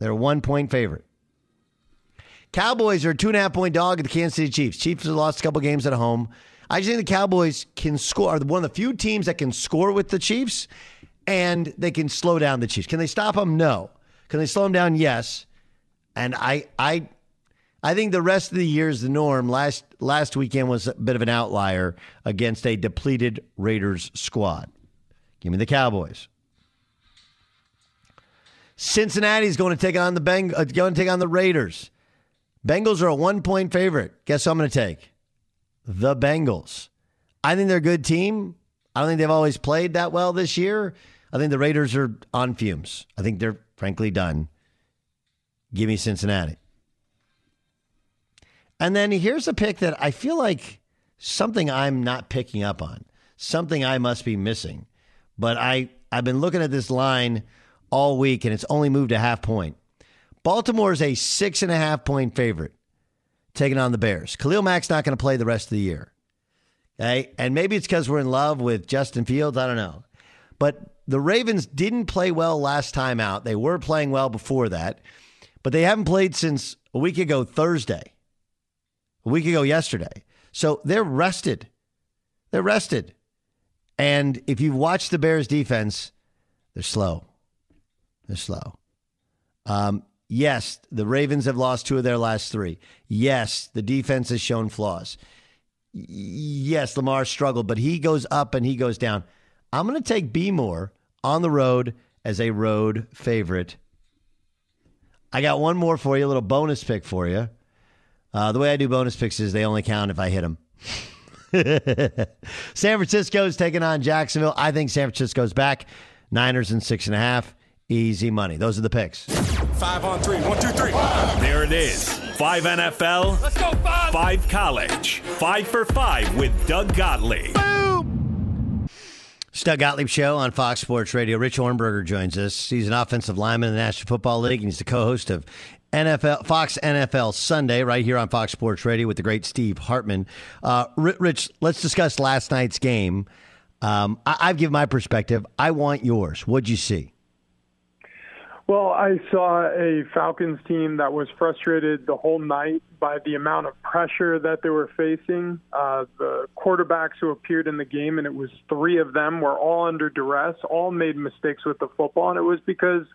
They're a one point favorite. Cowboys are a two and a half point dog at the Kansas City Chiefs. Chiefs have lost a couple games at home. I just think the Cowboys can score. Are one of the few teams that can score with the Chiefs, and they can slow down the Chiefs. Can they stop them? No. Can they slow them down? Yes. And I, I, I think the rest of the year is the norm. Last last weekend was a bit of an outlier against a depleted Raiders squad. Give me the Cowboys. Cincinnati's going to take on the Beng- uh, going to take on the Raiders. Bengals are a one point favorite. Guess who I'm going to take? The Bengals. I think they're a good team. I don't think they've always played that well this year. I think the Raiders are on fumes. I think they're frankly done. Give me Cincinnati. And then here's a pick that I feel like something I'm not picking up on, something I must be missing. But I, I've been looking at this line all week and it's only moved a half point. Baltimore is a six and a half point favorite taking on the Bears. Khalil Mack's not going to play the rest of the year. Okay. And maybe it's because we're in love with Justin Fields. I don't know. But the Ravens didn't play well last time out. They were playing well before that, but they haven't played since a week ago Thursday, a week ago yesterday. So they're rested. They're rested. And if you've watched the Bears defense, they're slow. They're slow. Um, yes, the Ravens have lost two of their last three. Yes, the defense has shown flaws. Yes, Lamar struggled, but he goes up and he goes down. I'm going to take B more on the road as a road favorite. I got one more for you, a little bonus pick for you. Uh, the way I do bonus picks is they only count if I hit them. San Francisco's taking on Jacksonville. I think San Francisco's back. Niners and six and a half. Easy money. Those are the picks. Five on three. One, two, three. There it is. Five NFL. Let's go, five. Five college. Five for five with Doug Gottlieb. Boom. Doug Gottlieb Show on Fox Sports Radio. Rich Ohrnberger joins us. He's an offensive lineman in the National Football League, and he's the co-host of NFL Fox NFL Sunday right here on Fox Sports Radio with the great Steve Hartman. Uh, Rich, let's discuss last night's game. Um, I- I've given my perspective. I want yours. What'd you see? Well, I saw a Falcons team that was frustrated the whole night by the amount of pressure that they were facing. Uh, the quarterbacks who appeared in the game, and it was three of them, were all under duress, all made mistakes with the football, and it was because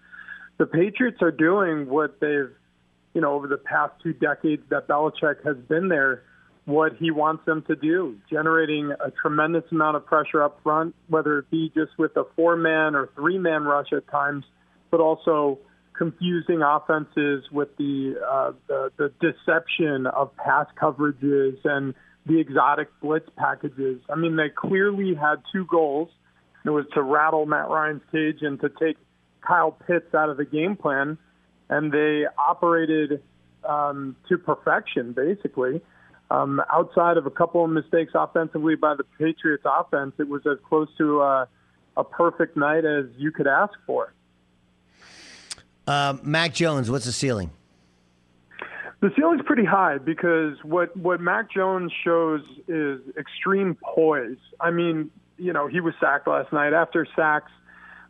the Patriots are doing what they've, you know, over the past two decades that Belichick has been there, what he wants them to do, generating a tremendous amount of pressure up front, whether it be just with a four man or three man rush at times but also confusing offenses with the, uh, the the deception of pass coverages and the exotic blitz packages. I mean, they clearly had two goals. It was to rattle Matt Ryan's cage and to take Kyle Pitts out of the game plan, and they operated um, to perfection, basically. Um, outside of a couple of mistakes offensively by the Patriots offense, it was as close to uh, a perfect night as you could ask for. Uh, Mac Jones, what's the ceiling? The ceiling's pretty high because what what Mac Jones shows is extreme poise. I mean, you know, he was sacked last night. After sacks,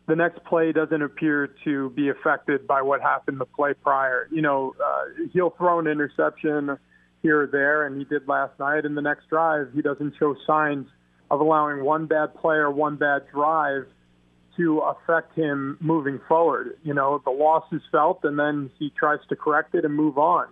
the next play doesn't appear to be affected by what happened the play prior. You know, uh, he'll throw an interception here or there, and he did last night. In the next drive, he doesn't show signs of allowing one bad play or one bad drive to affect him moving forward. You know, the loss is felt, and then he tries to correct it and move on.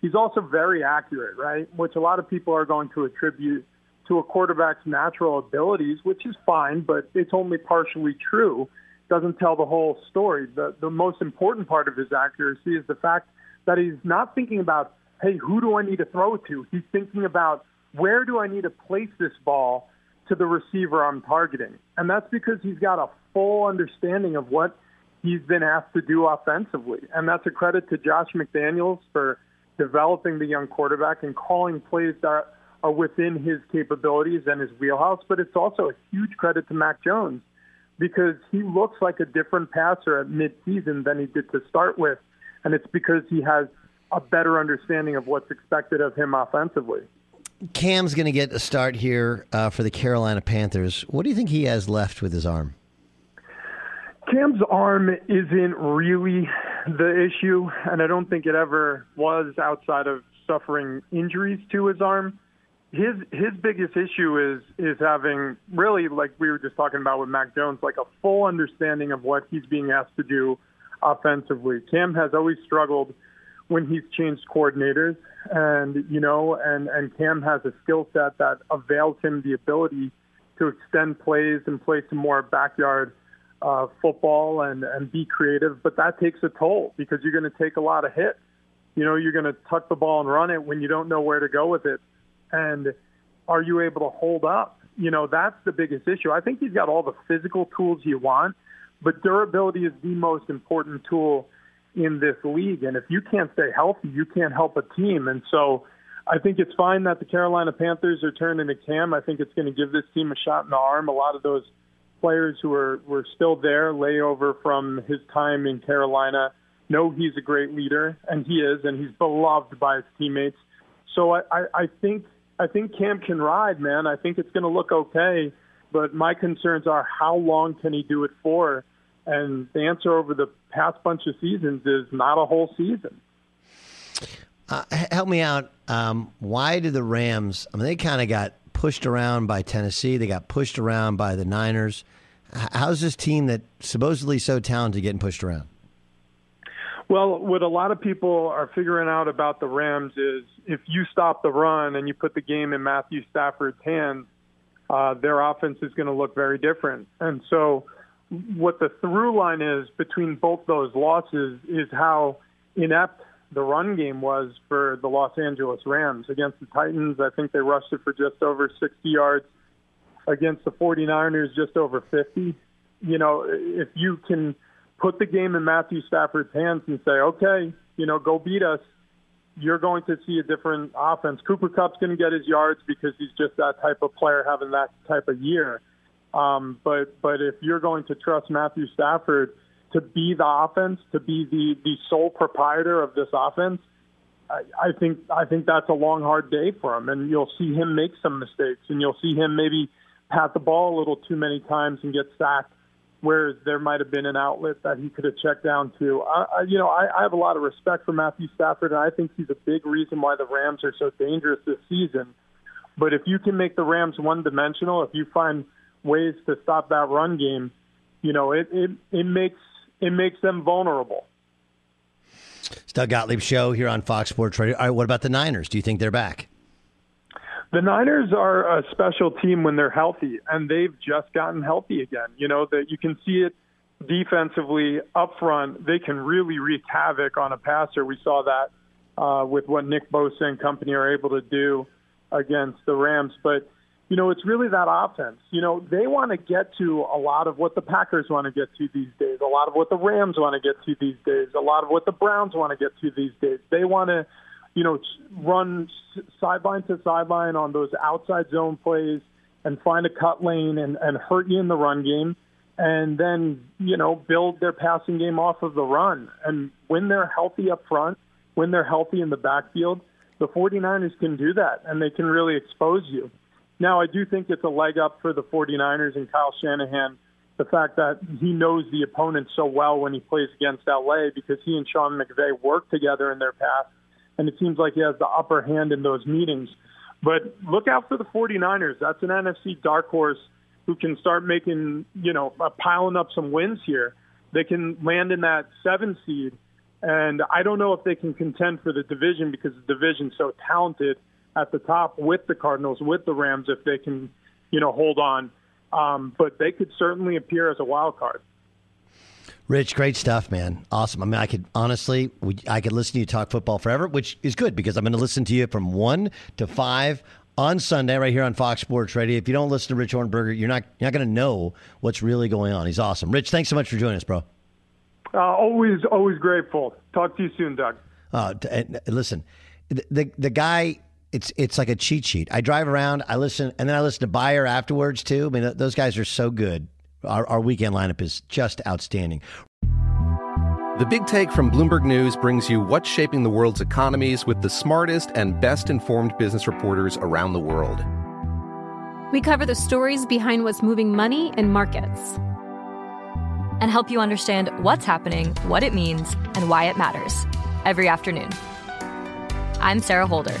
He's also very accurate, right? Which a lot of people are going to attribute to a quarterback's natural abilities, which is fine, but it's only partially true. Doesn't tell the whole story. The the most important part of his accuracy is the fact that he's not thinking about, hey, who do I need to throw to? He's thinking about where do I need to place this ball to the receiver I'm targeting. And that's because he's got a full understanding of what he's been asked to do offensively. And that's a credit to Josh McDaniels for developing the young quarterback and calling plays that are within his capabilities and his wheelhouse. But it's also a huge credit to Mac Jones because he looks like a different passer at midseason than he did to start with. And it's because he has a better understanding of what's expected of him offensively. Cam's going to get a start here uh, for the Carolina Panthers. What do you think he has left with his arm? Cam's arm isn't really the issue, and I don't think it ever was outside of suffering injuries to his arm. His his biggest issue is is having really like we were just talking about with Mac Jones, like a full understanding of what he's being asked to do offensively. Cam has always struggled when he's changed coordinators, and you know, and and Cam has a skill set that avails him the ability to extend plays and play some more backyard uh, football and, and be creative, but that takes a toll because you're going to take a lot of hits. You know, you're going to tuck the ball and run it when you don't know where to go with it. And are you able to hold up? You know, that's the biggest issue. I think he's got all the physical tools you want, but durability is the most important tool in this league. And if you can't stay healthy, you can't help a team. And so I think it's fine that the Carolina Panthers are turning to Cam. I think it's going to give this team a shot in the arm. A lot of those players who are were still there, layover from his time in Carolina, know he's a great leader, and he is, and he's beloved by his teammates. So I, I, I think I think Cam can ride, man. I think it's going to look okay, but my concerns are how long can he do it for? And the answer over the past bunch of seasons is not a whole season. Uh, help me out. Um, why did the Rams? I mean, they kind of got pushed around by Tennessee. They got pushed around by the Niners. How's this team that supposedly so talented getting pushed around? Well, what a lot of people are figuring out about the Rams is if you stop the run and you put the game in Matthew Stafford's hands, uh, their offense is going to look very different. And so, what the through line is between both those losses is how inept the run game was for the Los Angeles Rams against the Titans. I think they rushed it for just over 60 yards. Against the 49ers, just over 50. You know, if you can put the game in Matthew Stafford's hands and say, okay, you know, go beat us, you're going to see a different offense. Cooper Kupp's going to get his yards because he's just that type of player having that type of year. Um, but but if you're going to trust Matthew Stafford to be the offense, to be the the sole proprietor of this offense, I, I think I think that's a long, hard day for him, and you'll see him make some mistakes, and you'll see him maybe pat the ball a little too many times and get sacked whereas there might have been an outlet that he could have checked down to. I, you know, I, I have a lot of respect for Matthew Stafford, and I think he's a big reason why the Rams are so dangerous this season. But if you can make the Rams one-dimensional, if you find ways to stop that run game, you know, it it, it makes it makes them vulnerable. It's Doug Gottlieb show here on Fox Sports Radio. All right, what about the Niners? Do you think they're back? The Niners are a special team when they're healthy, and they've just gotten healthy again. You know that you can see it defensively up front. They can really wreak havoc on a passer. We saw that uh, with what Nick Bosa and company are able to do against the Rams. But you know, it's really that offense. You know, they want to get to a lot of what the Packers want to get to these days, a lot of what the Rams want to get to these days, a lot of what the Browns want to get to these days. They want to you know, run sideline to sideline on those outside zone plays and find a cut lane and, and hurt you in the run game and then, you know, build their passing game off of the run. And when they're healthy up front, when they're healthy in the backfield, the 49ers can do that and they can really expose you. Now, I do think it's a leg up for the 49ers and Kyle Shanahan, the fact that he knows the opponent so well when he plays against LA because he and Sean McVay worked together in their past and it seems like he has the upper hand in those meetings. But look out for the 49ers. That's an NFC dark horse who can start making, you know, uh, piling up some wins here. They can land in that seven seed. And I don't know if they can contend for the division because the division's so talented at the top with the Cardinals, with the Rams, if they can, you know, hold on. Um, but they could certainly appear as a wild card. Rich, great stuff, man. Awesome. I mean, I could honestly, I could listen to you talk football forever, which is good because I'm going to listen to you from one to five on Sunday right here on Fox Sports Radio. If you don't listen to Rich Ohrnberger, you're not you're not going to know what's really going on. He's awesome. Rich, thanks so much for joining us, bro. Uh, always, always grateful. Talk to you soon, Doug. Uh, listen, the, the the guy it's it's like a cheat sheet. I drive around, I listen, and then I listen to Beyer afterwards too. I mean, those guys are so good. Our, our weekend lineup is just outstanding. The Big Take from Bloomberg News brings you what's shaping the world's economies with the smartest and best informed business reporters around the world. We cover the stories behind what's moving money and markets. And help you understand what's happening, what it means, and why it matters every afternoon. I'm Sarah Holder.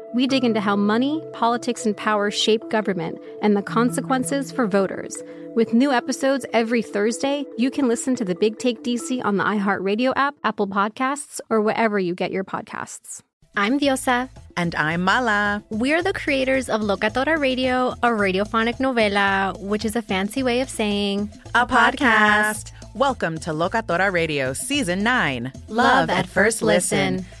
we dig into how money, politics, and power shape government and the consequences for voters. With new episodes every Thursday, you can listen to the Big Take DC on the iHeartRadio app, Apple Podcasts, or wherever you get your podcasts. I'm Diosa. And I'm Mala. We're the creators of Locatora Radio, a radiophonic novela, which is a fancy way of saying a, podcast. Welcome to Locatora Radio Season 9 Love, Love at First listen. listen.